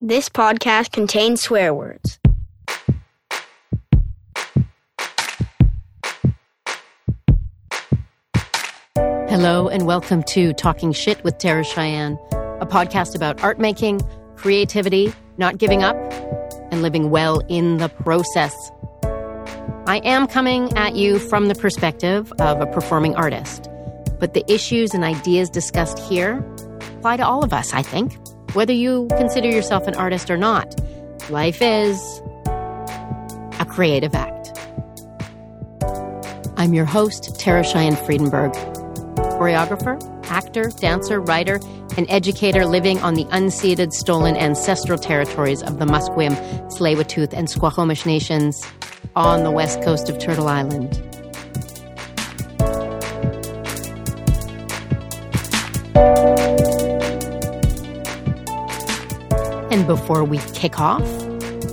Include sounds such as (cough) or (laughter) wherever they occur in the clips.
This podcast contains swear words. Hello, and welcome to Talking Shit with Tara Cheyenne, a podcast about art making, creativity, not giving up, and living well in the process. I am coming at you from the perspective of a performing artist, but the issues and ideas discussed here apply to all of us, I think, whether you consider yourself an artist or not. Life is a creative act. I'm your host, Tara Cheyenne Friedenberg choreographer, actor, dancer, writer, and educator living on the unceded, stolen ancestral territories of the Musqueam, Tsleil-Waututh, and Squamish nations on the west coast of Turtle Island. Before we kick off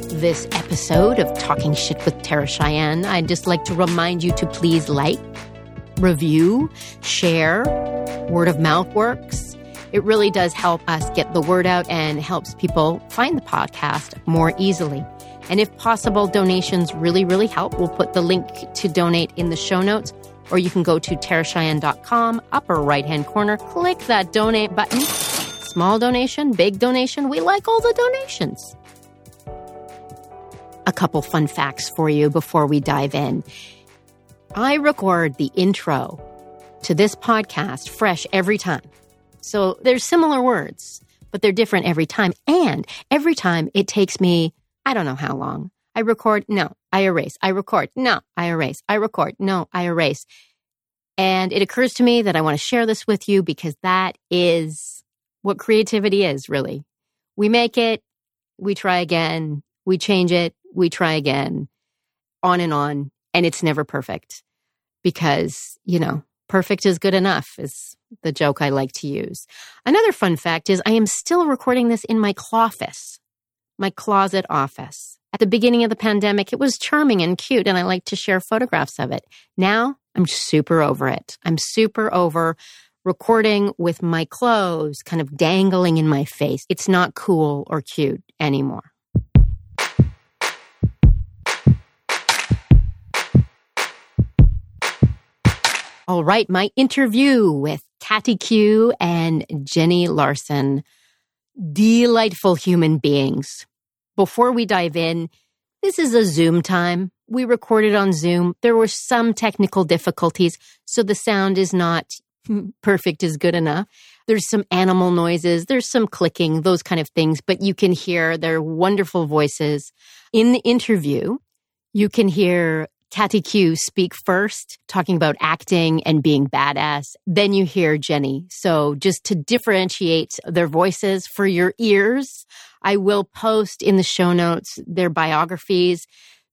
this episode of Talking Shit with Tara Cheyenne, I'd just like to remind you to please like, review, share. Word of mouth works. It really does help us get the word out and helps people find the podcast more easily. And if possible, donations really, really help. We'll put the link to donate in the show notes, or you can go to taracheyenne.com, upper right hand corner, click that donate button. Small donation, big donation, we like all the donations. A couple fun facts for you before we dive in. I record the intro to this podcast fresh every time. So there's similar words, but they're different every time. And every time it takes me, I don't know how long. I record, no, I erase. I record, no, I erase. I record, no, I erase. And it occurs to me that I want to share this with you because that is what creativity is, really. We make it, we try again, we change it, we try again, on and on, and it's never perfect because, you know, perfect is good enough is the joke I like to use. Another fun fact is I am still recording this in my cloffice, my closet office. At the beginning of the pandemic, it was charming and cute, and I like to share photographs of it. Now I'm super over it. I'm super over recording with my clothes kind of dangling in my face. It's not cool or cute anymore. All right, my interview with Katty Q and Jenny Larson. Delightful human beings. Before we dive in, this is a Zoom time. We recorded on Zoom. There were some technical difficulties, so the sound is not (laughs) perfect is good enough. There's some animal noises, there's some clicking, those kind of things, but you can hear their wonderful voices. In the interview, you can hear Katty Q speak first, talking about acting and being badass. Then you hear Jenny. So just to differentiate their voices for your ears, I will post in the show notes their biographies.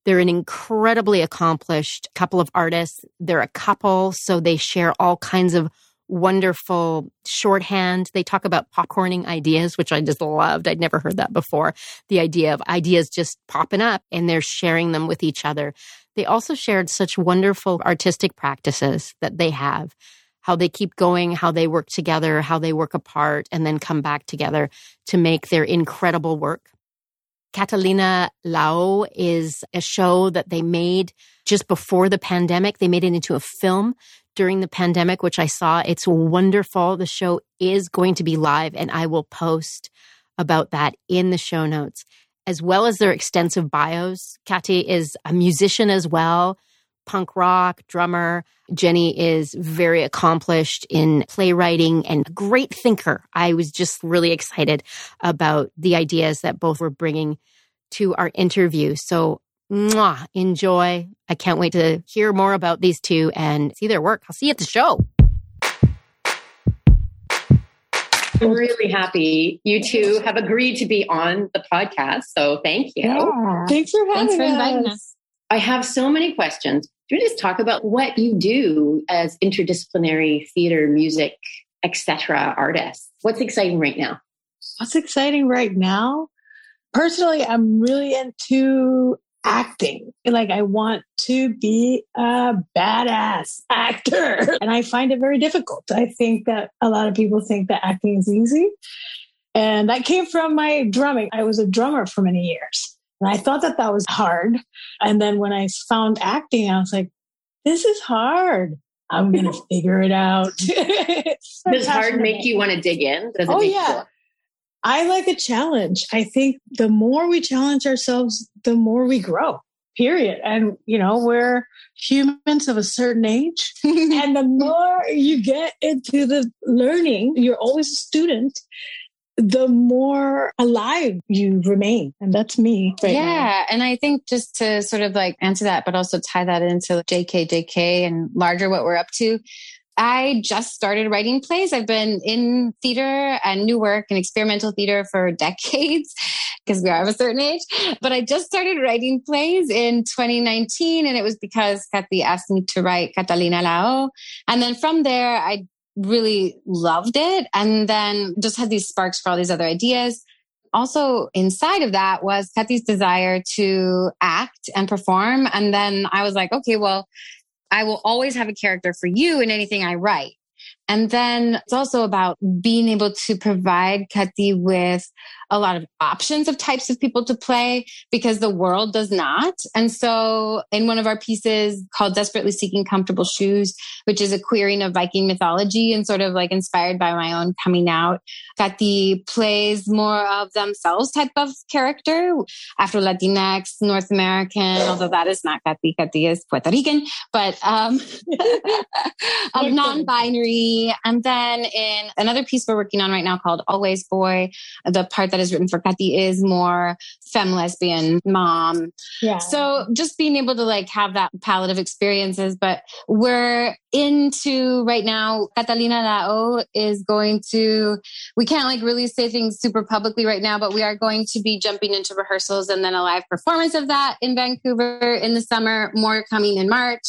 They're an incredibly accomplished couple of artists. They're a couple, so they share all kinds of wonderful shorthand. They talk about popcorning ideas, which I just loved. I'd never heard that before. The idea of ideas just popping up and they're sharing them with each other. They also shared such wonderful artistic practices that they have, how they keep going, how they work together, how they work apart, and then come back together to make their incredible work. Catalina Lao is a show that they made just before the pandemic. They made it into a film during the pandemic, which I saw. It's wonderful. The show is going to be live, and I will post about that in the show notes as well as their extensive bios. Katty is a musician as well, punk rock, drummer. Jenny is very accomplished in playwriting and a great thinker. I was just really excited about the ideas that both were bringing to our interview. So, mwah, enjoy. I can't wait to hear more about these two and see their work. I'll see you at the show. I'm really happy you two have agreed to be on the podcast. So thank you. Yeah. Thanks for having Thanks for inviting us. I have so many questions. Do you just talk about what you do as interdisciplinary theater, music, etc. artists? What's exciting right now? What's exciting right now? Personally, I'm really into acting. Like I want to be a badass actor. (laughs) And I find it very difficult. I think that a lot of people think that acting is easy. And that came from my drumming. I was a drummer for many years. And I thought that that was hard. And then when I found acting, I was like, this is hard. I'm going (laughs) to figure it out. (laughs) Does hard make you want to dig in? Does oh, yeah. I like a challenge. I think the more we challenge ourselves, the more we grow, period. And, you know, we're humans of a certain age. (laughs) and the more you get into the learning, you're always a student the more alive you remain. And that's me. Right yeah. Now. And I think just to sort of like answer that, but also tie that into JK, JK and larger what we're up to. I just started writing plays. I've been in theater and new work and experimental theater for (laughs) decades because we are of a certain age. But I just started writing plays in 2019 and it was because Kathy asked me to write Catalina Lao. And then from there, I really loved it and then just had these sparks for all these other ideas. Also inside of that was Kathy's desire to act and perform. And then I was like, okay, well, I will always have a character for you in anything I write. And then it's also about being able to provide Kathy with a lot of options of types of people to play because the world does not. And so in one of our pieces called Desperately Seeking Comfortable Shoes, which is a queering of Viking mythology and sort of like inspired by my own coming out, Kathy plays more of themselves type of character, Afro Latinx, North American, although that is not Kathy. Kathy is Puerto Rican, but um, (laughs) um non-binary. And then in another piece we're working on right now called Always Boy, the part that is written for Kathy is more femme lesbian mom. Yeah. So just being able to like have that palette of experiences, but we're into right now, Catalina Lao is going to, we can't like really say things super publicly right now, but we are going to be jumping into rehearsals and then a live performance of that in Vancouver in the summer, more coming in March.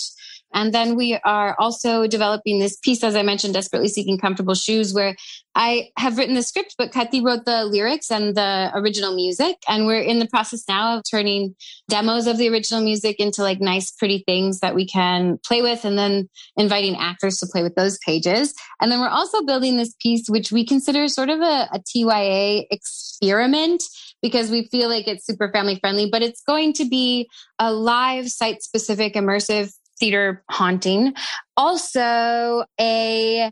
And then we are also developing this piece, as I mentioned, Desperately Seeking Comfortable Shoes, where I have written the script, but Kathy wrote the lyrics and the original music. And we're in the process now of turning demos of the original music into like nice, pretty things that we can play with and then inviting actors to play with those pages. And then we're also building this piece, which we consider sort of a, a TYA experiment because we feel like it's super family friendly, but it's going to be a live site specific immersive theater haunting. Also, a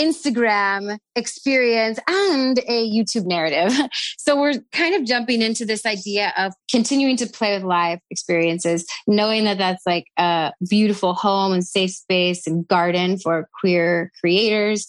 Instagram experience and a YouTube narrative. (laughs) So we're kind of jumping into this idea of continuing to play with live experiences, knowing that that's like a beautiful home and safe space and garden for queer creators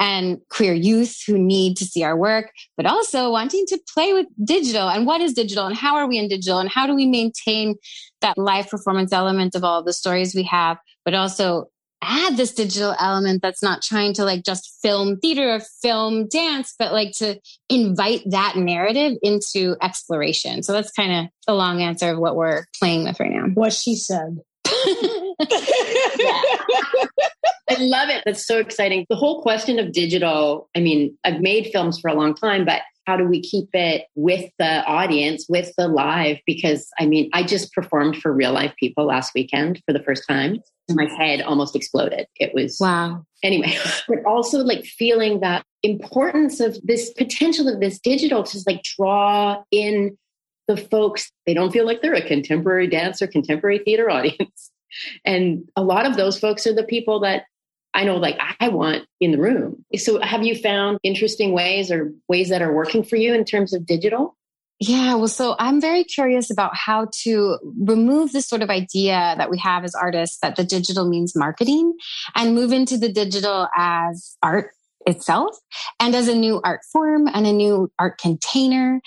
and queer youth who need to see our work, but also wanting to play with digital and what is digital and how are we in digital and how do we maintain that live performance element of all the stories we have, but also add this digital element that's not trying to like just film theater or film dance, but like to invite that narrative into exploration. So that's kind of the long answer of what we're playing with right now. What she said. (laughs) (laughs) I love it. That's so exciting. The whole question of digital, I mean, I've made films for a long time, but how do we keep it with the audience, with the live? Because I mean, I just performed for real life people last weekend for the first time. My head almost exploded. It was wow. Anyway, (laughs) but also like feeling that importance of this potential of this digital to like draw in the folks. They don't feel like they're a contemporary dance or contemporary theater (laughs) audience. And a lot of those folks are the people that I know like I want in the room. So have you found interesting ways or ways that are working for you in terms of digital? Yeah, well, so I'm very curious about how to remove this sort of idea that we have as artists that the digital means marketing and move into the digital as art itself and as a new art form and a new art container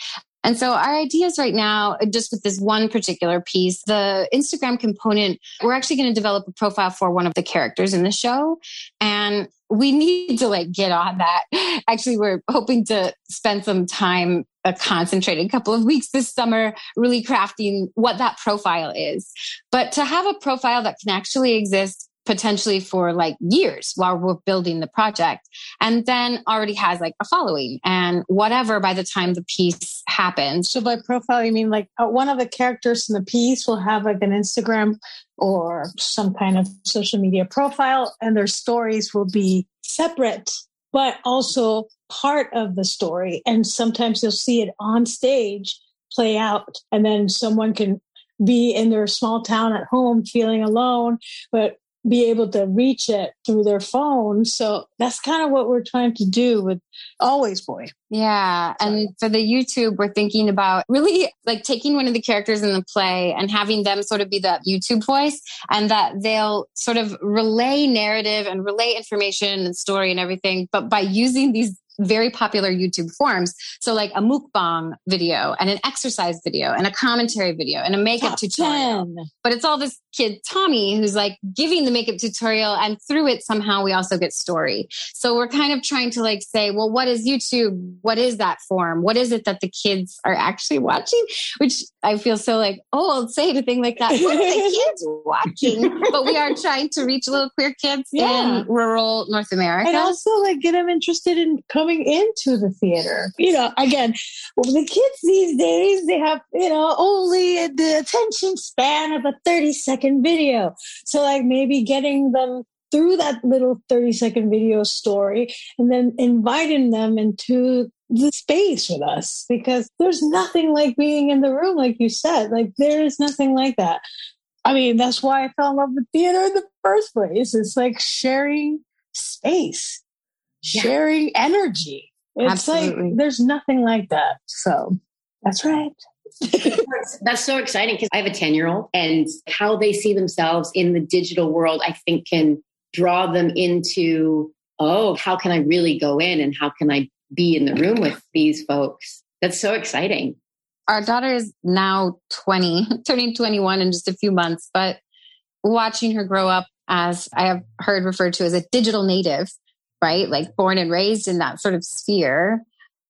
and so our ideas right now, just with this one particular piece, the Instagram component, we're actually going to develop a profile for one of the characters in the show. And we need to like get on that. (laughs) Actually, we're hoping to spend some time, uh, a concentrated couple of weeks this summer, really crafting what that profile is. But to have a profile that can actually exist potentially for like years while we're building the project and then already has like a following and whatever by the time the piece happens. So by profile, you mean like uh, one of the characters in the piece will have like an Instagram or some kind of social media profile and their stories will be separate but also part of the story. And sometimes you'll see it on stage play out, and then someone can be in their small town at home feeling alone, but be able to reach it through their phone. So that's kind of what we're trying to do with Always Boy. Yeah. And for the YouTube, we're thinking about really like taking one of the characters in the play and having them sort of be that YouTube voice and that they'll sort of relay narrative and relay information and story and everything, but by using these very popular YouTube forms. So like a mukbang video and an exercise video and a commentary video and a makeup Top tutorial. 10. But it's all this kid, Tommy, who's like giving the makeup tutorial and through it somehow we also get story. So we're kind of trying to like say, well, what is YouTube? What is that form? What is it that the kids are actually watching? Which I feel so like, oh, I'll say a thing like that. What are the (laughs) kids watching? but we are trying to reach little queer kids yeah. in rural North America. And also like get them interested in coming into the theater. You know, again, the kids these days, they have, you know, only the attention span of a 30 second video. So like maybe getting them through that little 30 second video story and then inviting them into the space with us because there's nothing like being in the room, like you said. Like there is nothing like that. I mean, that's why I fell in love with theater in the first place. It's like sharing space, yeah. sharing energy. It's Absolutely. like there's nothing like that. So that's right. That's so exciting because I have a 10 year old and how they see themselves in the digital world, I think can draw them into, oh, how can I really go in and how can I be in the room with these folks? That's so exciting. Our daughter is now 20, (laughs) turning 21 in just a few months, but watching her grow up as I have heard referred to as a digital native, right? Like born and raised in that sort of sphere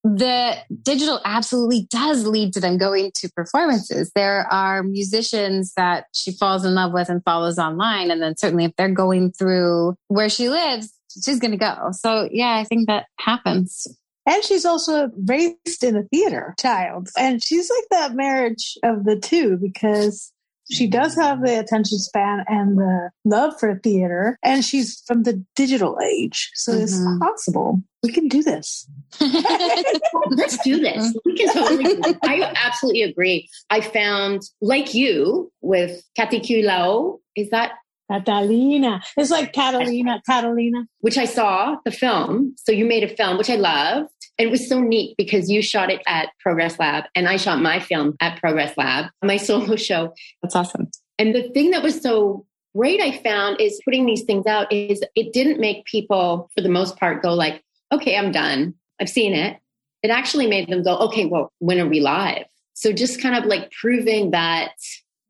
the digital absolutely does lead to them going to performances. There are musicians that she falls in love with and follows online. And then certainly if they're going through where she lives, she's going to go. So yeah, I think that happens. And she's also raised in a theater child. And she's like that marriage of the two because she does have the attention span and the love for theater, and she's from the digital age. So mm-hmm. it's possible. We can do this. (laughs) Let's do this. We can totally do I absolutely agree. I found, like you, with Kathy Q Lao, is that Catalina. It's like Catalina, Catalina. Which I saw the film. So you made a film, which I loved. And it was so neat because you shot it at Progress Lab and I shot my film at Progress Lab, my (laughs) solo show. That's awesome. And the thing that was so great I found is putting these things out is it didn't make people, for the most part, go like, okay, I'm done. I've seen it. It actually made them go, okay, well, when are we live? So just kind of like proving that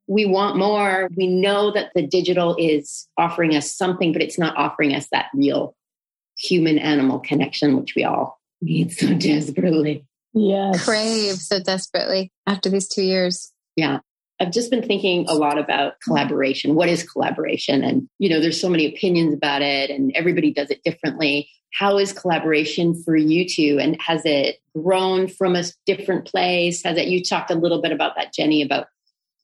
we want more. We know that the digital is offering us something, but it's not offering us that real human animal connection, which we all need so desperately. Yes. Crave so desperately after these two years. Yeah. I've just been thinking a lot about collaboration. What is collaboration? And, you know, there's so many opinions about it and everybody does it differently. How is collaboration for you two? And has it grown from a different place? Has it, you talked a little bit about that, Jenny, about,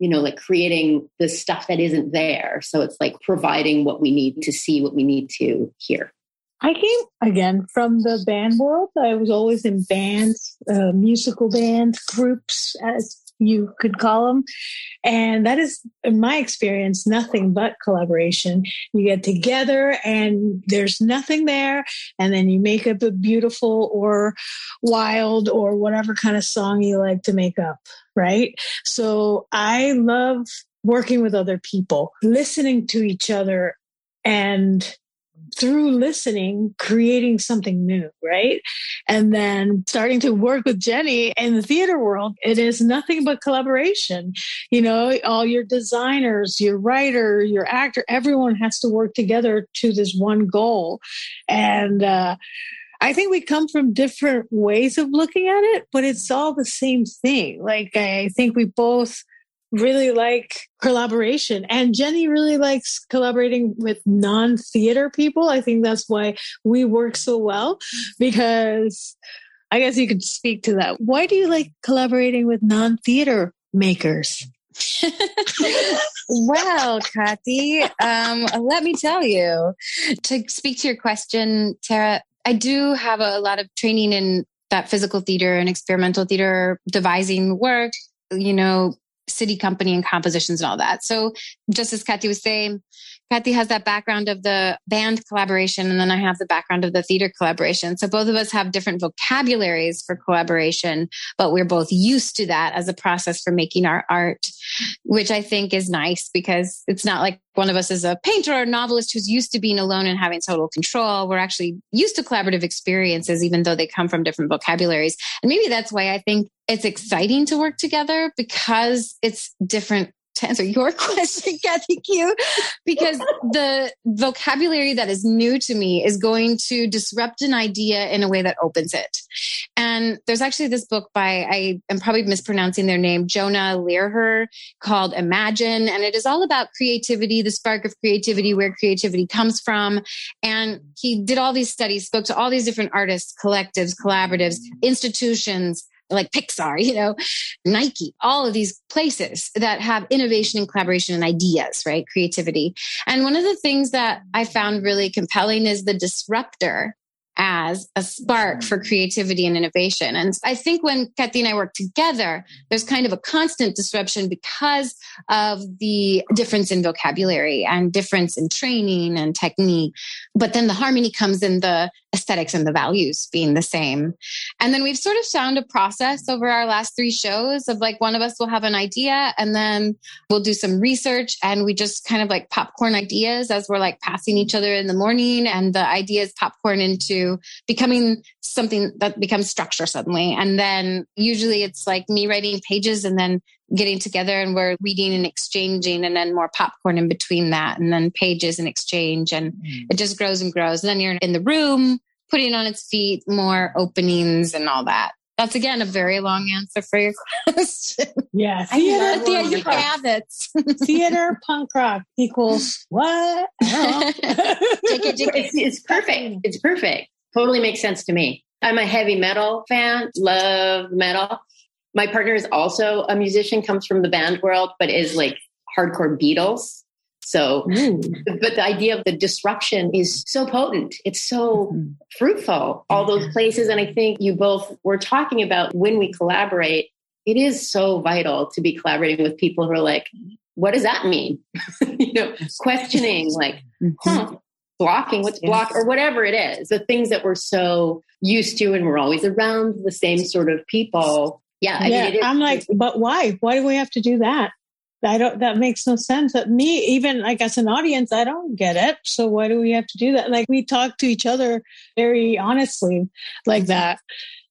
you know, like creating the stuff that isn't there. So it's like providing what we need to see, what we need to hear. I came again from the band world. I was always in bands, uh, musical bands, groups, as you could call them. And that is, in my experience, nothing but collaboration. You get together and there's nothing there. And then you make up a beautiful or wild or whatever kind of song you like to make up. Right. So I love working with other people, listening to each other and through listening, creating something new, right? And then starting to work with Jenny in the theater world, it is nothing but collaboration. You know, all your designers, your writer, your actor, everyone has to work together to this one goal. And, uh, I think we come from different ways of looking at it, but it's all the same thing. Like, I think we both really like collaboration and Jenny really likes collaborating with non-theater people. I think that's why we work so well because I guess you could speak to that. Why do you like collaborating with non-theater makers? (laughs) well, Kathy, um, let me tell you to speak to your question, Tara. I do have a lot of training in that physical theater and experimental theater devising work, you know, city company and compositions and all that. So just as Kathy was saying, Kathy has that background of the band collaboration, and then I have the background of the theater collaboration. So both of us have different vocabularies for collaboration, but we're both used to that as a process for making our art, which I think is nice because it's not like one of us is a painter or a novelist who's used to being alone and having total control. We're actually used to collaborative experiences, even though they come from different vocabularies. And maybe that's why I think it's exciting to work together because it's different to answer your (laughs) question, Kathy Q, because the vocabulary that is new to me is going to disrupt an idea in a way that opens it. And there's actually this book by, I am probably mispronouncing their name, Jonah Lehrer, called Imagine. And it is all about creativity, the spark of creativity, where creativity comes from. And he did all these studies, spoke to all these different artists, collectives, collaboratives, institutions, like Pixar, you know, Nike, all of these places that have innovation and collaboration and ideas, right? Creativity. And one of the things that I found really compelling is the disruptor as a spark for mm. creativity and innovation. And I think when Kathy and I work together, there's kind of a constant disruption because of the difference in vocabulary and difference in training and technique. But then the harmony comes in the aesthetics and the values being the same. And then we've sort of found a process over our last three shows of like one of us will have an idea and then we'll do some research and we just kind of like popcorn ideas as we're like passing each other in the morning and the ideas popcorn into becoming something that becomes structure suddenly. And then usually it's like me writing pages and then getting together and we're reading and exchanging and then more popcorn in between that and then pages and exchange and mm. it just grows and grows. And then you're in the room putting on its feet, more openings and all that. That's again a very long answer for your (laughs) question. Yeah, theater, the you have it. theater punk rock equals what? (laughs) it's, it's perfect. It's perfect. Totally makes sense to me. I'm a heavy metal fan. Love metal. My partner is also a musician, comes from the band world, but is like hardcore Beatles. So, Ooh. but the idea of the disruption is so potent. It's so mm-hmm. fruitful, all those places. And I think you both were talking about when we collaborate, it is so vital to be collaborating with people who are like, what does that mean? (laughs) you know, questioning, like, mm-hmm. huh, blocking, what's block, or whatever it is. The things that we're so used to and we're always around the same sort of people. Yeah. I yeah mean, I'm like, but why? Why do we have to do that? I don't, that makes no sense. That me, even like as an audience, I don't get it. So why do we have to do that? Like we talk to each other very honestly like that.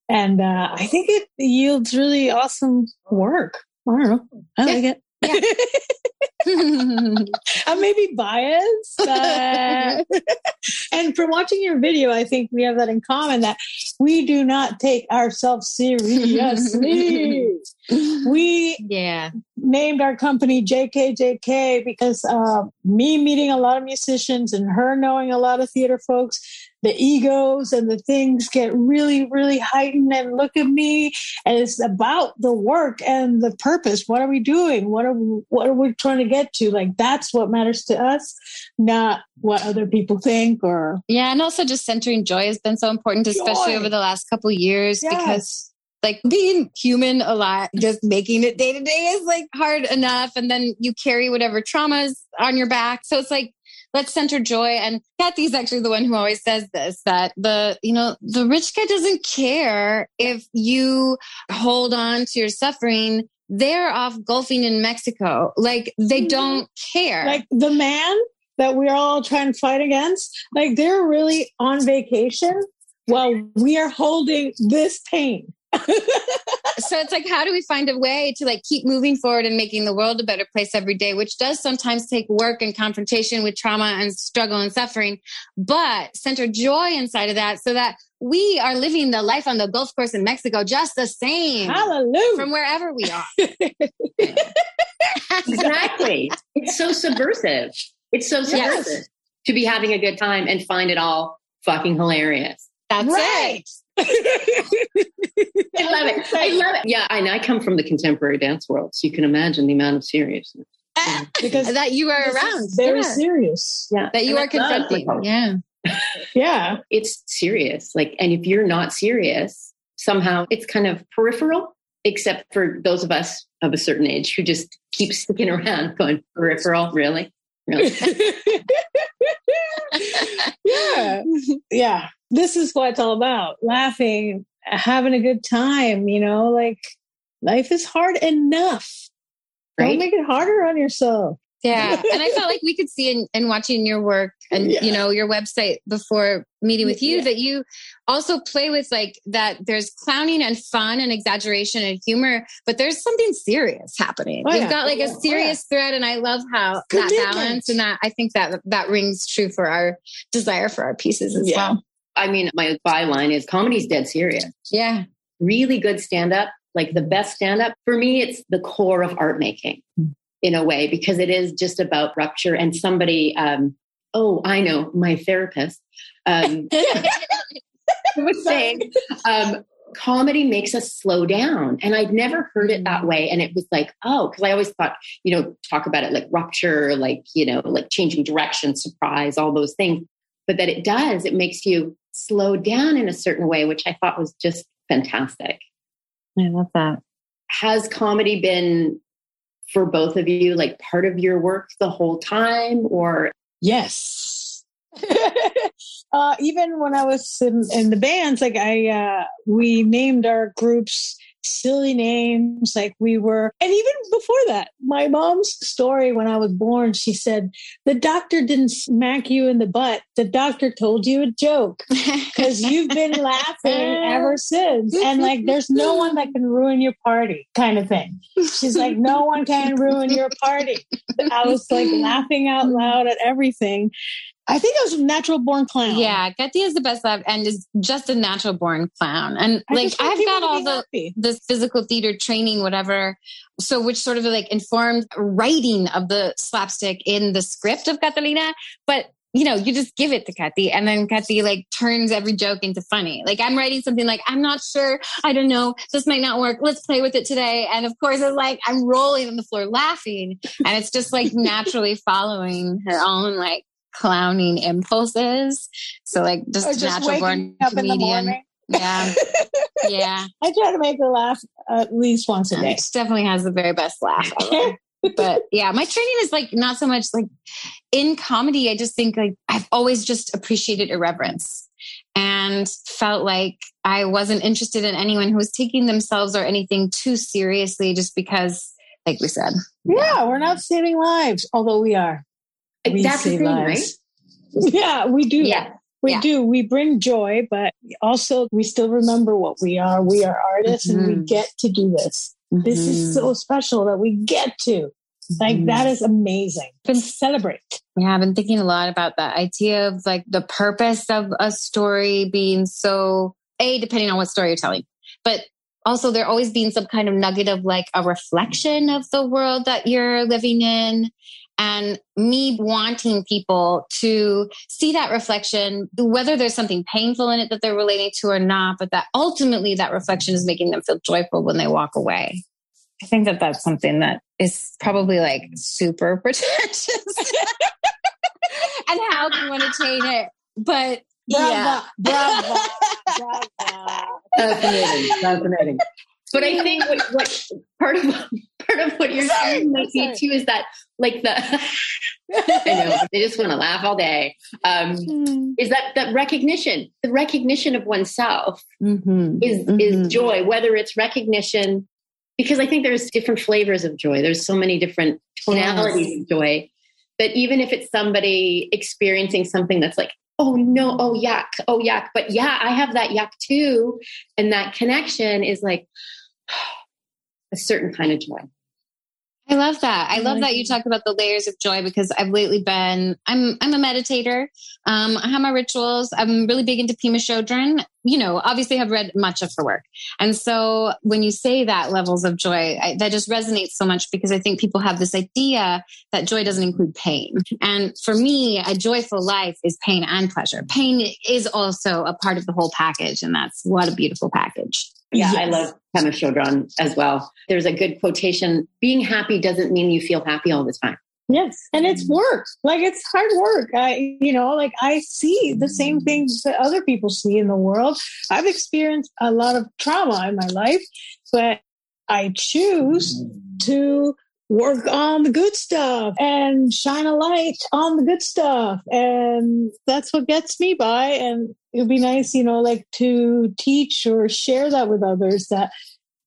And uh, I think it yields really awesome work. I don't know. I like it. Yeah. (laughs) (laughs) I may be biased. Uh, (laughs) and from watching your video, I think we have that in common that we do not take ourselves seriously. (laughs) we yeah named our company JKJK because uh, me meeting a lot of musicians and her knowing a lot of theater folks the egos and the things get really, really heightened. And look at me. And it's about the work and the purpose. What are we doing? What are we, what are we trying to get to? Like that's what matters to us, not what other people think or. Yeah. And also just centering joy has been so important, especially joy. over the last couple years yes. because like being human a lot, just making it day to day is like hard enough. And then you carry whatever traumas on your back. So it's like let's center joy. And Kathy's actually the one who always says this that the, you know, the rich guy doesn't care if you hold on to your suffering. They're off golfing in Mexico. Like they mm-hmm. don't care. Like the man that we're all trying to fight against, like they're really on vacation while we are holding this pain (laughs) so it's like how do we find a way to like keep moving forward and making the world a better place every day which does sometimes take work and confrontation with trauma and struggle and suffering but center joy inside of that so that we are living the life on the golf course in mexico just the same hallelujah. from wherever we are. (laughs) Exactly. It's so subversive. It's so subversive yes. to be having a good time and find it all fucking hilarious. That's right. it I love it. I love it. Yeah, and I come from the contemporary dance world, so you can imagine the amount of seriousness. Ah, (laughs) because that you are around. Very yeah. serious. Yeah. That you and are confronting. Yeah. (laughs) Yeah. It's serious. Like, and if you're not serious, somehow it's kind of peripheral, except for those of us of a certain age who just keep sticking around (laughs) going, peripheral, really? Really? yeah. Yeah. This is what it's all about. Laughing, having a good time, you know, like life is hard enough. Right? Don't make it harder on yourself. Yeah. And I felt (laughs) like we could see in, in watching your work and, Yeah. you know, your website before meeting with you Yeah. that you also play with like that there's clowning and fun and exaggeration and humor, but there's something serious happening. Oh, You've yeah. got like Oh, a. Oh, serious thread. And I love how that balance and that I think that that rings true for our desire for our pieces as well. I mean, my byline is comedy's dead serious. Yeah. Really good stand up, like the best stand up. For me, it's the core of art making in a way, because it is just about rupture and somebody, um, oh, I know, my therapist um, (laughs) was saying, um, comedy makes us slow down. And I'd never heard it that way. And it was like, oh, because I always thought, you know, talk about it like rupture, like, you know, like changing direction, surprise, all those things. But that it does, it makes you slow down in a certain way, which I thought was just fantastic. I love that. Has comedy been for both of you like part of your work the whole time or Yes. (laughs) uh, even when I was in, in the bands, like I, uh, we named our groups silly names. Like we were, and even before that, my mom's story when I was born, she said, the doctor didn't smack you in the butt. The doctor told you a joke (laughs) because you've been laughing ever since. And like, there's no one that can ruin your party kind of thing. She's like, no one can ruin your party. I was like laughing out loud at everything. I think I was a natural born clown. Yeah, Getty is the best laugh and is just a natural born clown. And I like I've got all the happy. this physical theater training, whatever. So which sort of like informed writing of the slapstick in the script of Catalina. But you know, you just give it to Kathy and then Kathy like turns every joke into funny. Like I'm writing something like, I'm not sure. I don't know. This might not work. Let's play with it today. And of course it's like, I'm rolling on the floor laughing and it's just like (laughs) naturally following her own like clowning impulses. So like just, just natural born waking up in the comedian. Yeah. (laughs) Yeah. I try to make her laugh at least once a day. She definitely has the very best laugh but (laughs) yeah, my training is like not so much like in comedy. I just think like I've always just appreciated irreverence and felt like I wasn't interested in anyone who was taking themselves or anything too seriously just because, like we said, Yeah, we're not saving lives, although we are. We that's the thing, lives. (laughs) Yeah, we do. Yeah. We Yeah. do. We bring joy, but also we still remember what we are. We are artists and we Mhm. get to do this. This is so special that we get to. Like, Mhm. that is amazing. Then celebrate. Yeah, I've been thinking a lot about that idea of like the purpose of a story being so, A, depending on what story you're telling, but also there always being some kind of nugget of like a reflection of the world that you're living in. And me wanting people to see that reflection, whether there's something painful in it that they're relating to or not, but that ultimately that reflection is making them feel joyful when they walk away. I think that that's something that is probably like super (laughs) pretentious. (laughs) and how do you want to change it? But yeah. Brava, brava, (laughs) brava. Fascinating, fascinating. But I think what, what part of part of what you're Sorry, saying might I'm be too is that like the I know they just want to laugh all day. Um, is that that recognition, the recognition of oneself Mm-hmm. is is joy, whether it's recognition, because I think there's different flavors of joy. There's so many different tonalities of joy that even if it's somebody experiencing something that's like, oh no, oh yuck, oh yuck, but yeah, I have that yuck too, and that connection is like a certain kind of joy. I love that. I love that you talk about the layers of joy because I've lately been I'm I'm a meditator. Um, I have my rituals. I'm really big into Pema Chodron. You know, obviously have read much of her work. And so when you say that levels of joy, I, that just resonates so much because I think people have this idea that joy doesn't include pain. And for me, a joyful life is pain and pleasure. Pain is also a part of the whole package. And that's what a beautiful package. Yeah, I love Pema Chodron as well. There's a good quotation: "Being happy doesn't mean you feel happy all the time." Yes. And it's mm. work. Like it's hard work. I, you know, like I see the same things that other people see in the world. I've experienced a lot of trauma in my life, but I choose mm. to work on the good stuff and shine a light on the good stuff. And that's what gets me by. And it would be nice, you know, like to teach or share that with others that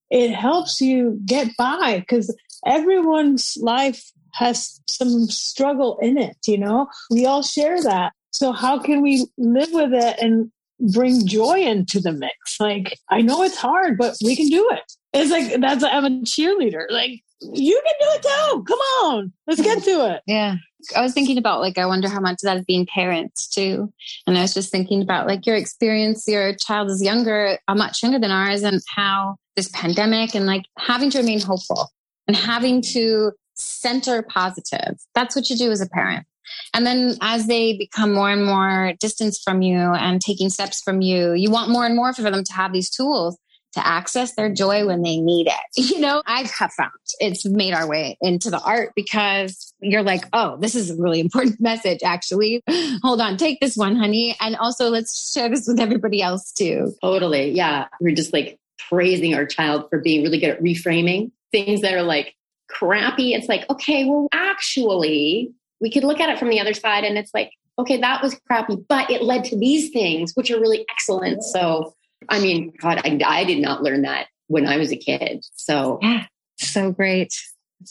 it helps you get by because everyone's life has some struggle in it, you know? We all share that. So how can we live with it and bring joy into the mix? Like, I know it's hard, but we can do it. It's like, that's, I'm a cheerleader. Like, you can do it too. Come on, let's get to it. Yeah. I was thinking about like, I wonder how much that is being parents too. And I was just thinking about like your experience, your child is younger, uh, much younger than ours, and how this pandemic and like having to remain hopeful and having to center positive. That's what you do as a parent. And then as they become more and more distance from you and taking steps from you, you want more and more for them to have these tools to access their joy when they need it. (laughs) You know, I have found it's made our way into the art because you're like, oh, this is a really important (laughs) message, actually. Hold on, take this one, honey. And also, let's share this with everybody else too. Totally. Yeah. We're just like praising our child for being really good at reframing things that are like crappy. It's like, okay, well, actually, we could look at it from the other side and it's like, okay, that was crappy, but it led to these things, which are really excellent. So, I mean, God, I, I did not learn that when I was a kid. So, yeah, so great.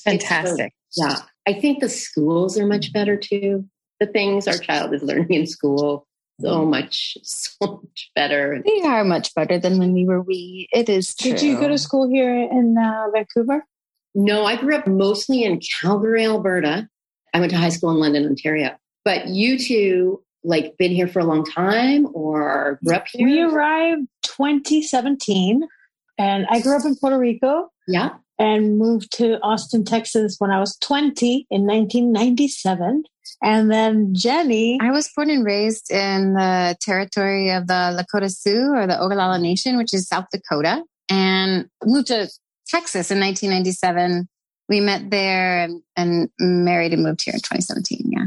Fantastic. So, yeah. I think the schools are much better too. The things our child is learning in school, so much, (laughs) so much better. They are much better than when we were we. It is true. Did you go to school here in uh, Vancouver? No, I grew up mostly in Calgary, Alberta. I went to high school in London, Ontario. But you two, like, been here for a long time or grew up here? We arrived 2017, and I grew up in Puerto Rico. Yeah. And moved to Austin, Texas when I was 20 in 1997. And then Jenny. I was born and raised in the territory of the Lakota Sioux or the Oglala Nation, which is South Dakota, and moved to Texas in 1997. We met there and, and married and moved here in 2017. Yeah.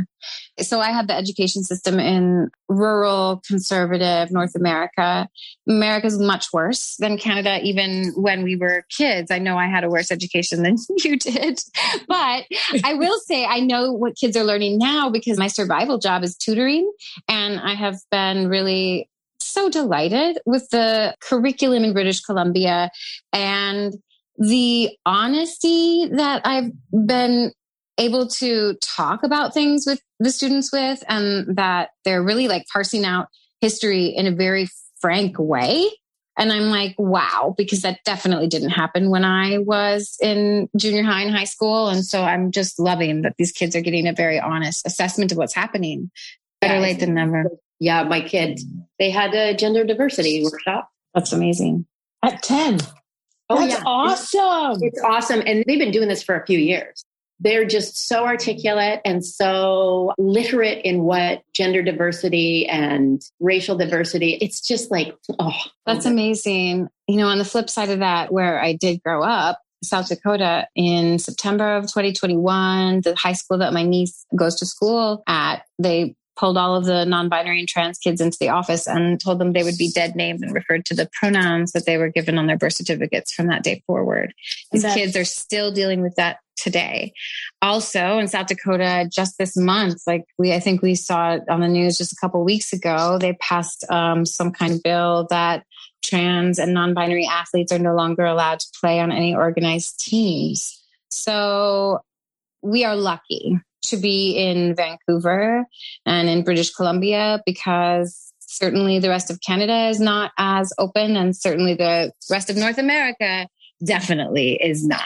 So I had the education system in rural conservative North America. America's much worse than Canada, even when we were kids. I know I had a worse education than (laughs) you did, but I will say I know what kids are learning now because my survival job is tutoring and I have been really so delighted with the curriculum in British Columbia and the honesty that I've been able to talk about things with the students with and that they're really like parsing out history in a very frank way. And I'm like, wow, because that definitely didn't happen when I was in junior high and high school. And so I'm just loving that these kids are getting a very honest assessment of what's happening. Better yeah, late than never. Yeah, my kids, they had a gender diversity workshop. That's amazing. At 10. Oh, That's yeah. awesome. It's, it's awesome. And they've been doing this for a few years. They're just so articulate and so literate in what gender diversity and racial diversity. It's just like, oh, that's amazing. You know, on the flip side of that, where I did grow up, South Dakota in September of 2021, the high school that my niece goes to school at, they pulled all of the non-binary and trans kids into the office and told them they would be dead named and referred to the pronouns that they were given on their birth certificates from that day forward. These That's- kids are still dealing with that today. Also in South Dakota, just this month, like we, I think we saw it on the news just a couple weeks ago, they passed um, some kind of bill that trans and non-binary athletes are no longer allowed to play on any organized teams. So we are lucky to be in Vancouver and in British Columbia because certainly the rest of Canada is not as open, and certainly the rest of North America definitely is not.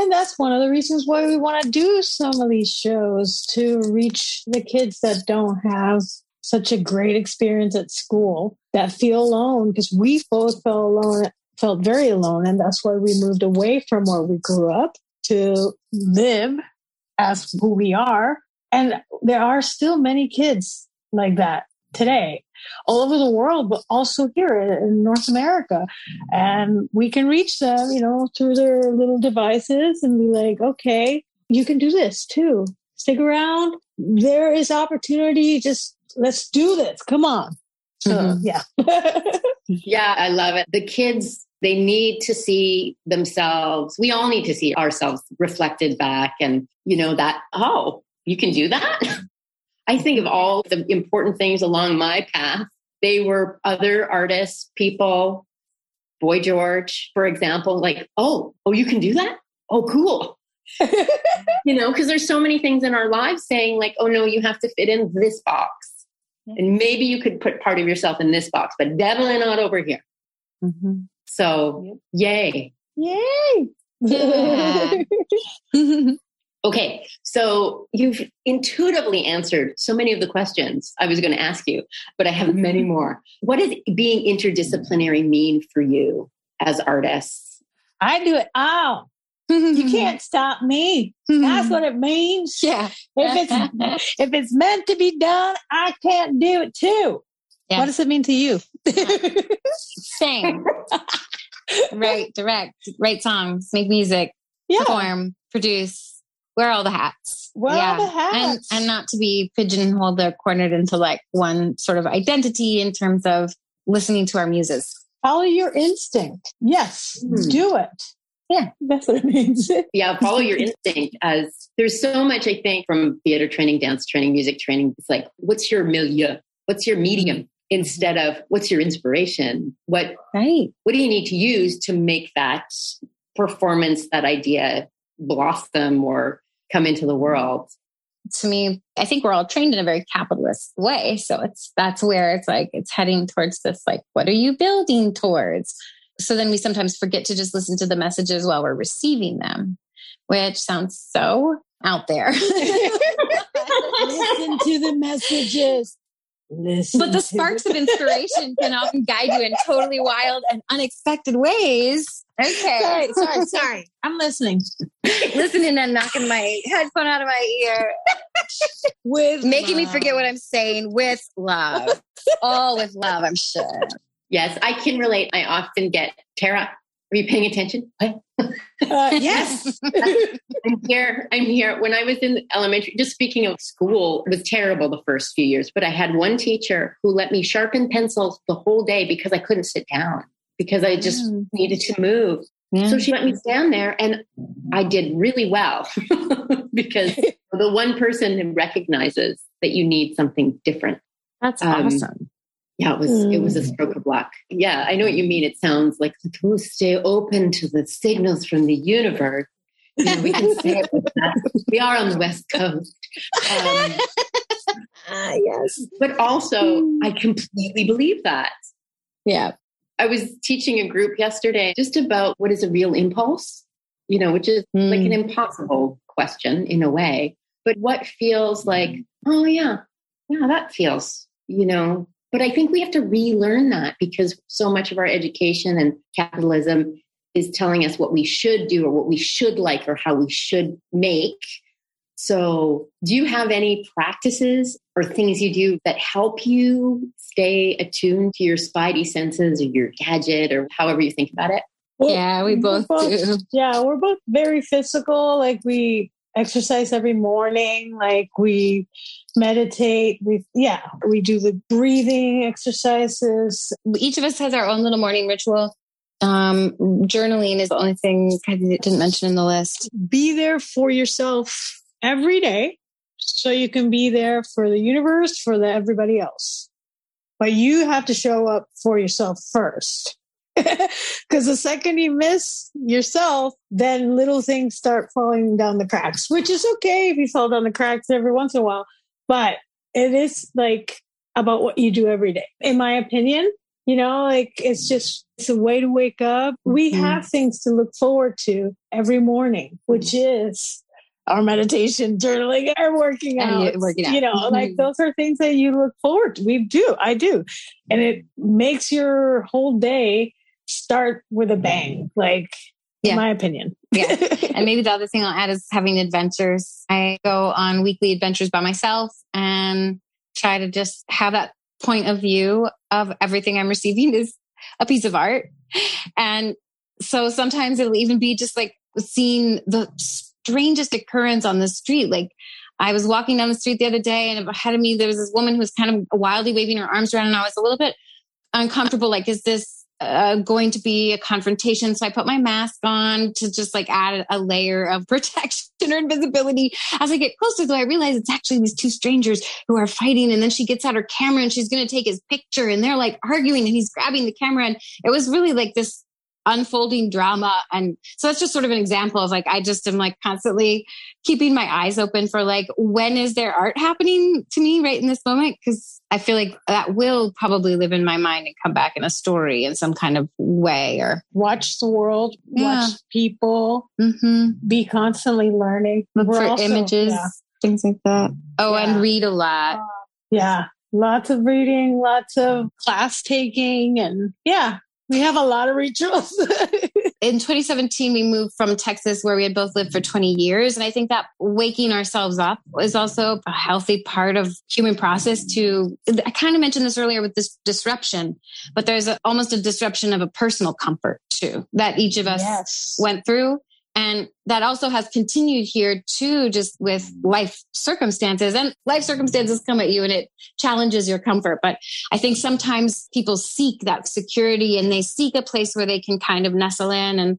And that's one of the reasons why we want to do some of these shows to reach the kids that don't have such a great experience at school that feel alone because we both felt alone felt very alone and that's why we moved away from where we grew up to live as who we are. And there are still many kids like that today all over the world, but also here in North America. And we can reach them, you know, through their little devices and be like, okay, you can do this too. stick around. There is opportunity. Just let's do this. Come on. So, mm-hmm. yeah. (laughs) yeah, I love it. The kids, they need to see themselves. We all need to see ourselves reflected back and, you know, that, oh, you can do that. (laughs) I think of all the important things along my path. They were other artists, people, Boy George, for example, like, oh, oh, you can do that? Oh, cool. (laughs) you know, because there's so many things in our lives saying, like, oh no, you have to fit in this box. And maybe you could put part of yourself in this box, but definitely not over here. Mm-hmm. So, yay. Yay. (laughs) Yeah. (laughs) okay. So, you've intuitively answered so many of the questions I was going to ask you, but I have many (laughs) more. What does being interdisciplinary mean for you as artists? I do it all you (laughs) can't stop me. That's what it means. Yeah. If it's (laughs) if it's meant to be done, I can't do it too. Yeah. What does it mean to you? Sing. write, direct, write songs, make music, yeah. perform, produce, wear all the hats. Wear yeah. all the hats. And, and not to be pigeonholed or cornered into like one sort of identity in terms of listening to our muses. Follow your instinct. Yes, mm. do it. Yeah, (laughs) that's what it means. yeah, follow your instinct. As there's so much, I think, from theater training, dance training, music training. It's like, what's your milieu? What's your medium? Mm-hmm. Instead of what's your inspiration? What right? What do you need to use to make that performance, that idea blossom or come into the world? To me, I think we're all trained in a very capitalist way. So it's that's where it's like it's heading towards this like, what are you building towards? so then we sometimes forget to just listen to the messages while we're receiving them, which sounds so out there. (laughs) listen to the messages. Listen but the sparks of inspiration can often guide you in totally wild and unexpected ways. Okay. Sorry, sorry, (laughs) sorry. I'm listening. listening and knocking my headphone out of my ear. with making love. me forget what I'm saying with love. All with love, I'm sure. Yes, I can relate. I often get Tara. Are you paying attention? What? (laughs) Uh, yes. I'm here. I'm here. When I was in elementary, just speaking of school, it was terrible the first few years, but I had one teacher who let me sharpen pencils the whole day because I couldn't sit down because I just mm. needed to move. Yeah. So she let me stand there and I did really well (laughs) because (laughs) the one person recognizes that you need something different. That's um, awesome. Yeah, it was mm. it was a hmm. stroke of luck. Yeah, I know what you mean. It sounds like to stay open to the signals from the universe. You know, we can (laughs) say we are on the West Coast. Um, uh, (laughs) yes, but also mm. I completely believe that. Yeah, I was teaching a group yesterday just about what is a real impulse. You know, which is mm. like an hmm. impossible question in a way, but what feels like, oh yeah, yeah, that feels you know but I think we have to relearn that because so much of our education and capitalism is telling us what we should do or what we should like or how we should make. So, do you have any practices or things you do that help you stay attuned to your spidey senses or your gadget or however you think about it? yeah, we both, both do. Yeah, we're both very physical. Like we exercise every morning like we meditate we yeah we do the breathing exercises. Each of us has our own little morning ritual. Um journaling is the only thing i didn't mention in the list. Be there for yourself every day so you can be there for the universe for the everybody else. But you have to show up for yourself first (laughs) because the second you miss yourself, then little things start falling down the cracks, which is okay if you fall down the cracks every once in a while. But it is like about what you do every day. In my opinion, you know, like it's just, it's a way to wake up. We mm-hmm. have things to look forward to every morning, which is our meditation, journaling, our working out. Working out. You know, mm-hmm. like those are things that you look forward to. We do. I do. And it makes your whole day start with a bang. Like, yeah. in my opinion. yeah. (laughs) And maybe the other thing I'll add is having adventures. I go on weekly adventures by myself and try to just have that point of view of everything I'm receiving is a piece of art. And so sometimes it'll even be just like seeing the strangest occurrence on the street. Like I was walking down the street the other day and ahead of me, there was this woman who was kind of wildly waving her arms around and I was a little bit uncomfortable. Like, is this uh, going to be a confrontation? So I put my mask on to just like add a layer of (laughs) protection or invisibility. As I get closer, though, I realize it's actually these two strangers who are fighting. And then she gets out her camera and she's going to take his picture and they're like arguing and he's grabbing the camera. And it was really like this unfolding drama. And so that's just sort of an example of like, I just am like constantly keeping my eyes open for like, when is there art happening to me right in this moment? Cause I feel like that will probably live in my mind and come back in a story in some kind of way or watch the world, Yeah. watch people, mm-hmm. be constantly learning. look We're for also- images, Yeah. things like that. Oh, Yeah. and read a lot. yeah. Lots of reading, lots of class taking, and yeah, we have a lot of rituals. (laughs) in 2017 we moved from texas where we had both lived for 20 years and i think that waking ourselves up is also a healthy part of human process to i kind of mentioned this earlier with this disruption but there's a, almost a disruption of a personal comfort too that each of us yes. went through and that also has continued here too just with life circumstances. And life circumstances come at you and it challenges your comfort. But i think sometimes people seek that security and they seek a place where they can kind of nestle in. And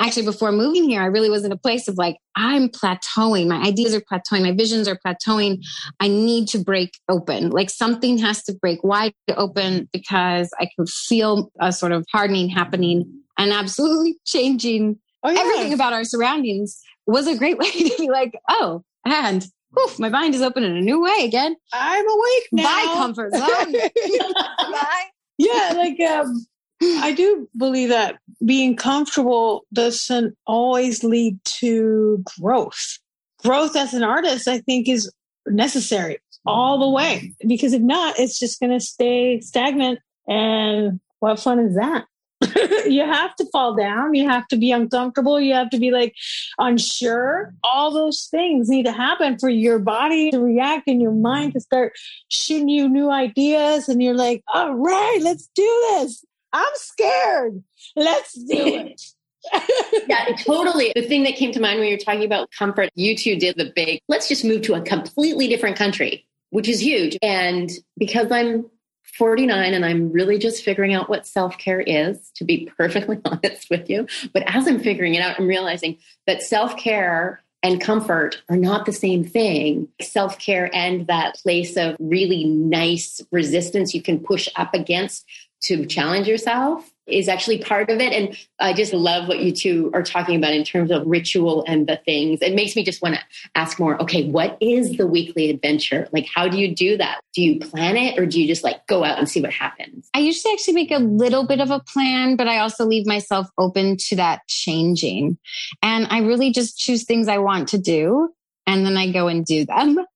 actually before moving here i really was in a place of like i'm plateauing. My ideas are plateauing. My visions are plateauing. I need to break open. Like something has to break wide open because i can feel a sort of hardening happening and absolutely (laughs) changing oh, yeah. everything about our surroundings was a great (laughs) way to be like, oh, and whew, my mind is open in a new way again. I'm awake now. Bye, comfort zone. (laughs) Bye. yeah, like um, I do believe that being comfortable doesn't always lead to growth. Growth as an artist, I think, is necessary all the way because if not, it's just going to stay stagnant. And what fun is that? (laughs) you have to fall down. You have to be uncomfortable. You have to be like unsure. All those things need to happen for your body to react and your mind to start shooting you new ideas. And you're like, all right, let's do this. I'm scared. Let's do it. (laughs) yeah, totally. The thing that came to mind when you were talking about comfort, you two did the big, let's just move to a completely different country, which is huge. And because I'm 49 and I'm really just figuring out what self care is, to be (laughs) perfectly honest with you. But as I'm figuring it out, I'm realizing that self care and comfort are not the same thing. Self care and that place of really nice resistance you can push up against to challenge yourself is actually part of it. And I just love what you two are talking about in terms of ritual and the things. It makes me just want to ask more okay, what is the weekly adventure? Like, how do you do that? Do you plan it or do you just like go out and see what happens? I usually actually make a little bit of a plan, but I also leave myself open to that changing. And I really just choose things I want to do and then I go and do them. (laughs)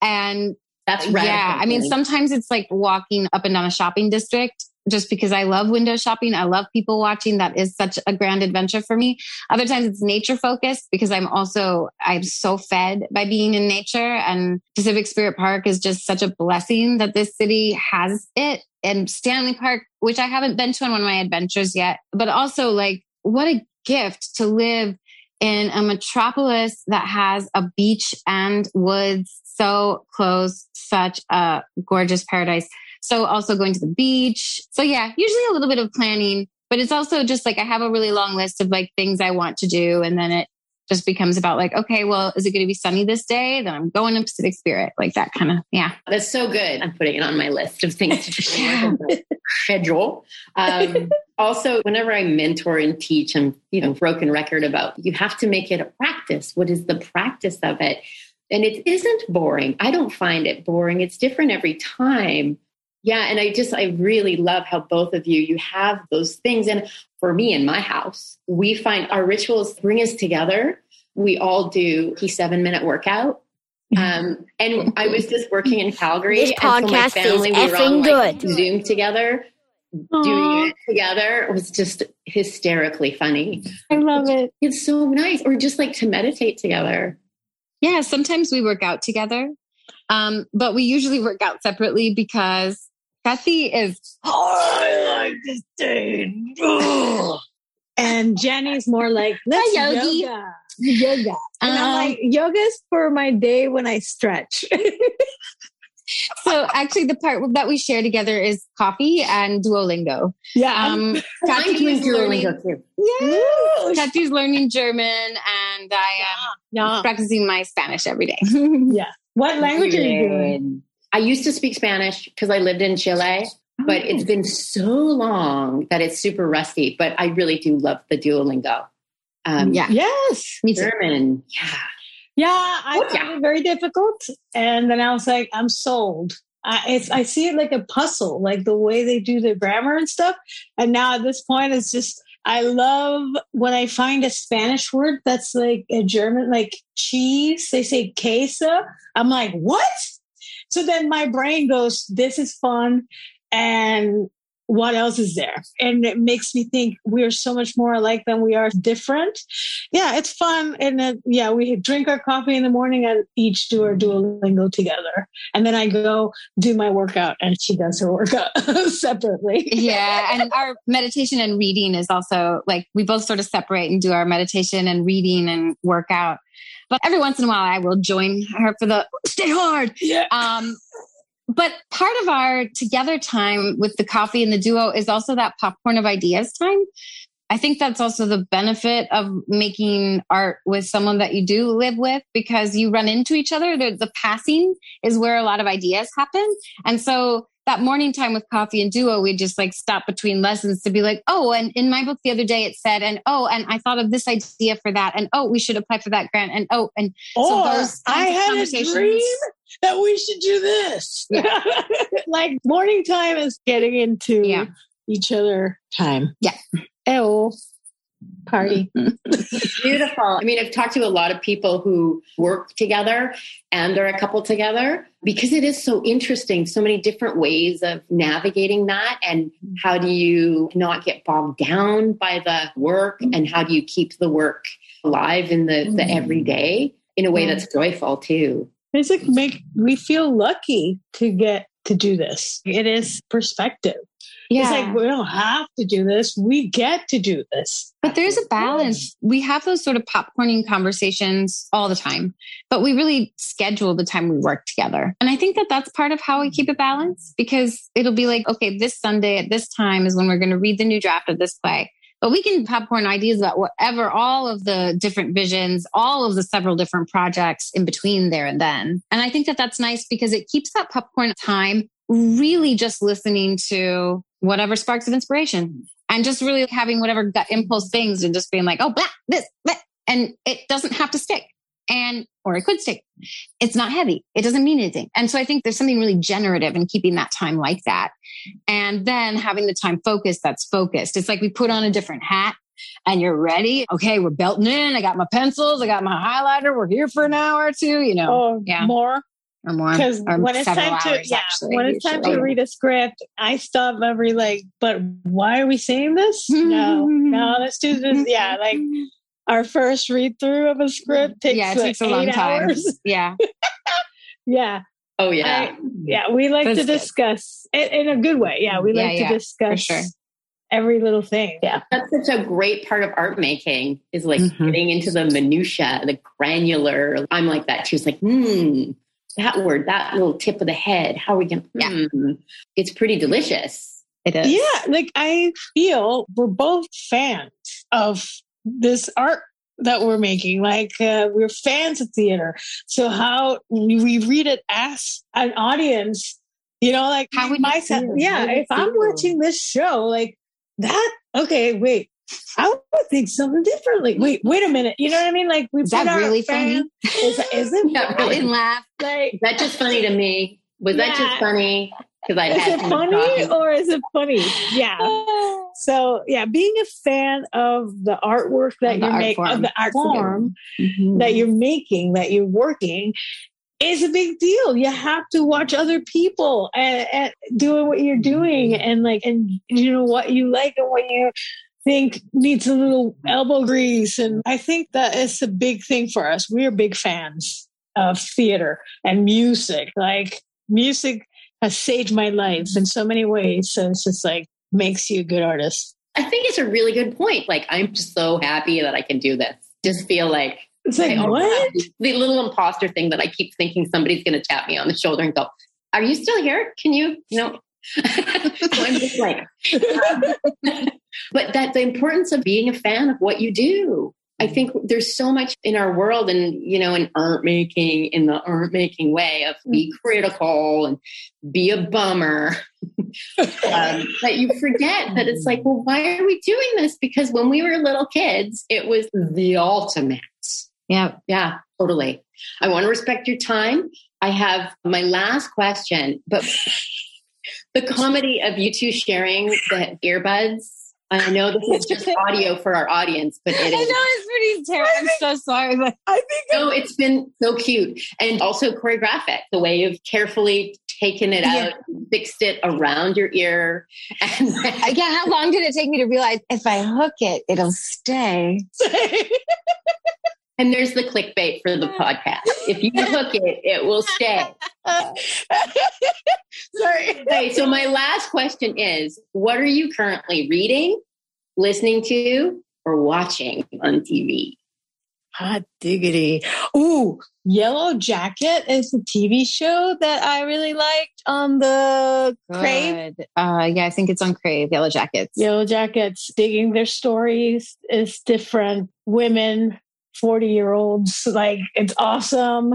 And That's right. yeah, I mean, sometimes it's like walking up and down a shopping district just because I love window shopping. I love people watching. That is such a grand adventure for me. Other times it's nature focused because I'm also, I'm so fed by being in nature and Pacific Spirit Park is just such a blessing that this city has it. And Stanley Park, which I haven't been to on one of my adventures yet, but also like what a gift to live in a metropolis that has a beach and woods so close, such a gorgeous paradise. So also going to the beach. So yeah, usually a little bit of planning, but it's also just like I have a really long list of like things I want to do. And then it just becomes about like, okay, well, is it going to be sunny this day? Then I'm going to Pacific Spirit, like that kind of, yeah. That's so good. I'm putting it on my list of things to do. (laughs) schedule. Um, also, whenever I mentor and teach, I'm you know broken record about you have to make it a practice. What is the practice of it? And it isn't boring. I don't find it boring. It's different every time. Yeah, and I just I really love how both of you you have those things. And for me in my house, we find our rituals bring us together. We all do a seven minute workout. (laughs) Um, and I was just working in Calgary. This and so my podcast is family, we were all, effing like, good. Zoom together, doing it together it was just hysterically funny. I love it. It's so nice. Or just like to meditate together. Yeah, sometimes we work out together, um, but we usually work out separately because Kathy is. oh, I like this day. And Jenny's more like, let's Hi, Yogi. yoga. Yoga. Um, And I'm Um, like, yoga's for my day when I stretch. (laughs) so actually, the part that we share together is coffee and Duolingo. yeah. Um, I'm Tati (laughs) is learning, Duolingo too. Woo! Tati's learning German, and I am Yeah. practicing my Spanish every day. (laughs) Yeah what language are you doing? Good. I used to speak Spanish because I lived in Chile, but it's been so long that it's super rusty. But I really do love the Duolingo. Um, yeah, Yes. me too. German. Yeah. Yeah, I Oh, yeah. found it very difficult. And then I was like, I'm sold. I, it's, I see it like a puzzle, like the way they do the grammar and stuff. And now at this point, it's just, I love when I find a Spanish word that's like a German, like cheese. They say queso. I'm like, what? So then my brain goes, this is fun. And what else is there? And it makes me think we're so much more alike than we are different. Yeah, it's fun. And then, yeah, we drink our coffee in the morning and each do our Duolingo together. And then I go do my workout and she does her workout (laughs) separately. yeah and our meditation and reading is also like we both sort of separate and do our meditation and reading and workout but every once in a while i will join her for the stay hard Yeah. um but part of our together time with the coffee and the duo is also that popcorn of ideas time. I think that's also the benefit of making art with someone that you do live with because you run into each other. The, the passing is where a lot of ideas happen. And so that morning time with coffee and duo, we'd just like stop between lessons to be like, oh, and in my book the other day it said, and oh, and I thought of this idea for that, and oh, we should apply for that grant, and oh, and Or those I had a dream that we should do this. (laughs) like morning time is getting into Yeah. each other time. Yeah. Ew. Party. (laughs) Beautiful. I mean, I've talked to a lot of people who work together and are a couple together because it is so interesting. So many different ways of navigating that. And how do you not get bogged down by the work? And how do you keep the work alive in the, the mm. everyday in a way that's joyful too? It's like make we feel lucky to get to do this. It is perspective. Yeah. It's like we don't have to do this. We get to do this. But there's a balance. We have those sort of popcorning conversations all the time, but we really schedule the time we work together. And I think that that's part of how we keep it balanced because it'll be like, okay, this Sunday at this time is when we're going to read the new draft of this play. But we can popcorn ideas about whatever, all of the different visions, all of the several different projects in between there and then. And I think that that's nice because it keeps that popcorn time really just listening to whatever sparks of inspiration and just really having whatever gut impulse things and just being like, oh, blah, this, blah. and it doesn't have to stick. And, or it could stick. It's not heavy. It doesn't mean anything. And so I think there's something really generative in keeping that time like that. And then having the time focused that's focused. It's like we put on a different hat and you're ready. Okay, we're belting in. I got my pencils. I got my highlighter. We're here for an hour or two, you know, Oh, yeah. more. Or more. Because when it's time to yeah, actually, when it's time to read a script, I stop every like, but why are we saying this? No, no, (laughs) let's do this. Yeah, like our first read through of a script takes, yeah, it like takes a long eight time. hours. (laughs) Yeah. (laughs) Yeah, Oh, yeah. I- yeah, we like That's to discuss in, in a good way. Yeah, we like yeah, to discuss sure. every little thing. Yeah, That's such a great part of art making is like Mhm. getting into the minutia, the granular. I'm like that too. It's like, hmm, that word, that little tip of the head. How are we going Yeah. to? Hmm. It's pretty delicious. It is. yeah. Like I feel we're both fans of this art that we're making. Like uh, we're fans of theater. So how we read it as an audience, you know, like How would you myself. Yeah, How if I'm watching this show, like that. Okay, wait. I would think something differently. Wait, wait a minute. You know what I mean? Like we Is put that really fan- Is, is (laughs) it Yeah, I really. laugh. like Is that just funny to me? Was that just Yeah. funny? Because I is had it funny or is it funny? Yeah. (sighs) So yeah, being a fan of the artwork that Of you're art making, form. of the art That's a good form Mhm. that you're making, that you're working, is a big deal. You have to watch other people and, and doing what you're doing, and like, and you know what you like and what you think needs a little elbow grease. And I think that is a big thing for us. We're big fans of theater and music. Like music has saved my life in so many ways. So it's just like makes you a good artist. I think it's a really good point. Like, I'm just so happy that I can do this. Just feel like It's like, I what? The little imposter thing that I keep thinking somebody's going to tap me on the shoulder and go, "Are you still here? Can you?" No. (laughs) so I'm just like, (laughs) but that the importance of being a fan of what you do. I think there's so much in our world and, you know, in art making, in the art making way of be critical and be a bummer, (laughs) um, that you forget that it's like, well, why are we doing this? Because when we were little kids, it was the ultimate. Yeah. Yeah, totally. I want to respect your time. I have my last question, but the comedy of you two sharing the earbuds. I know this is just (laughs) audio for our audience, but it I know is. it's pretty terrible. I'm so sorry. But I think No, it's been so cute and also choreographic. The way you've carefully taken it out, fixed it around your ear, and (laughs) yeah, how long did it take me to realize if I hook it, it'll stay? (laughs) and there's the clickbait for the (laughs) podcast. If you hook it, it will stay. (laughs) Sorry. Okay, so my last question is what are you currently reading, listening to, or watching on TV? Hot diggity. Ooh, Yellow Jacket is a TV show that I really liked on the Crave. Uh, yeah, I think it's on Crave. Yellow Jackets. Yellow Jackets, digging their stories is different. Women, 40 year olds, (laughs) like it's awesome.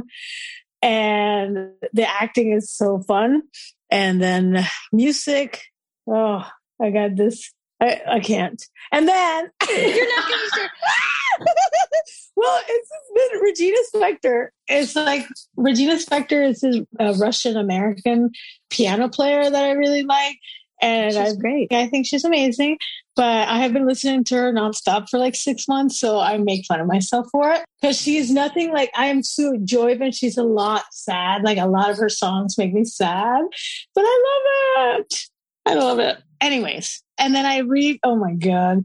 And the acting is so fun. And then music. Oh, I got this. I, I can't. And then (laughs) You're not going to share. well, it's been Regina Spektor. It's like Regina Spektor is this uh, Russian American piano player that I really like. And I, She's great. I think she's amazing. But I have been listening to her nonstop for like six months, so I make fun of myself for it because she's nothing like I am Sue Joyvan. She's a lot sad. Like a lot of her songs make me sad, but I love it. I love it. Anyways, and then I read. Oh my god,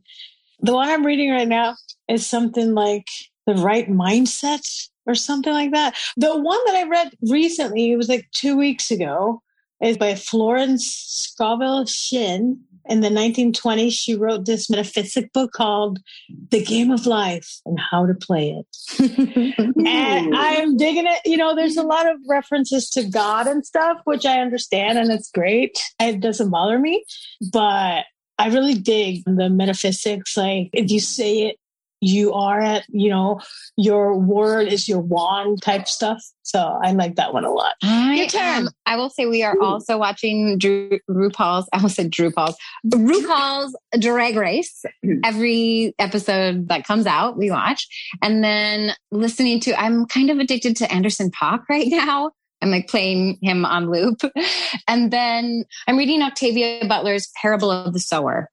the one I'm reading right now is something like the right mindset or something like that. The one that I read recently, it was like two weeks ago, is by Florence Scovel Shinn. In the 1920s, she wrote this metaphysic book called The Game of Life and How to Play It. (laughs) and I'm digging it. You know, there's a lot of references to God and stuff, which I understand and it's great. It doesn't bother me, but I really dig the metaphysics. Like if you say it, you are at, you know, your word is your wand type stuff. So I like that one a lot. I, Your turn. um, I will say we are also watching Drew, RuPaul's. I almost said Drew Paul's. RuPaul's Drag Race. Every episode that comes out, we watch, and then listening to. I'm kind of addicted to Anderson .Paak right now. I'm like playing him on loop, (laughs) and then I'm reading Octavia Butler's Parable of the Sower,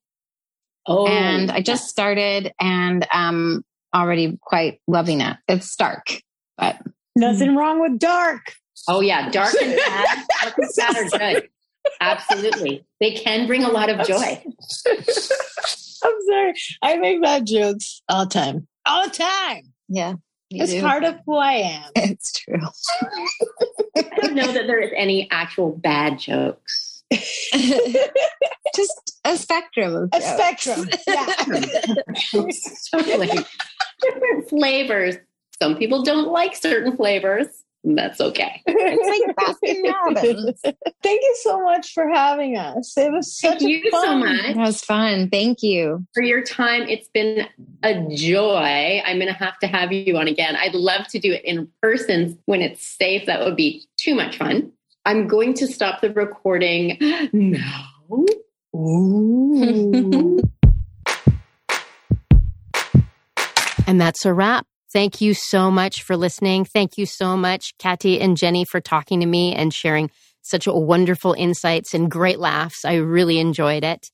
Oh, and I just started, and um, already quite loving it. It's dark, but Nothing wrong with dark. oh yeah, dark and (laughs) bad, dark and bad are good. Absolutely, they can bring a lot of joy. (laughs) I'm sorry. I make bad jokes all the time. All the time. yeah, It's do. part of who I am. (laughs) It's true. I don't know that there is any actual bad jokes. (laughs) Just a spectrum of A jokes. spectrum. Yeah. totally. Different flavors. Some people don't like certain flavors. and That's okay. It's like Baskin Robbins. Thank you so much for having us. It was such Thank a you so much. That was fun. Thank you. for your time. It's been a joy. I'm going to have to have you on again. I'd love to do it in person when it's safe. That would be too much fun. I'm going to stop the recording now. (laughs) And that's a wrap. Thank you so much for listening. Thank you so much, Katty and Jenny, for talking to me and sharing such wonderful insights and great laughs. I really enjoyed it.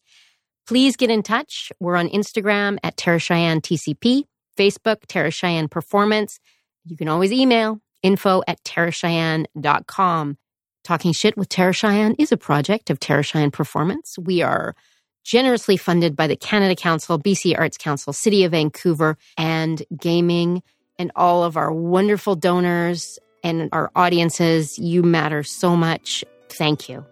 Please get in touch. We're on Instagram at Tara Cheyenne TCP, Facebook, Tara Cheyenne Performance. You can always email info at taracheyenne.com. Talking Shit with Tara Cheyenne is a project of Tara Cheyenne Performance. We are generously funded by the Canada Council, BC Arts Council, City of Vancouver, and Gaming, and all of our wonderful donors and our audiences. You matter so much. Thank you.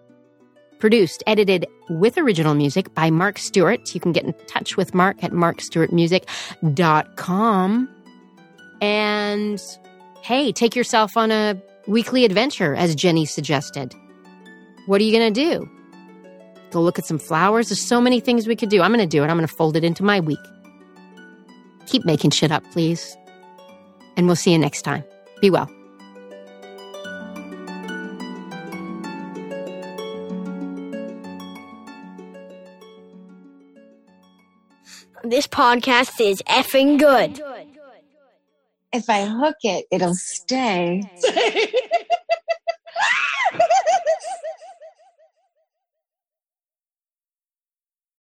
Produced, edited with original music by Mark Stewart. You can get in touch with Mark at markstewartmusic.com. And hey, take yourself on a weekly adventure, as Jenny suggested. What are you going to do? Go look at some flowers. There's so many things we could do. I'm going to do it. I'm going to fold it into my week. Keep making shit up, please. And we'll see you next time. Be well. This podcast is effing good. If I hook it, it'll stay. (laughs)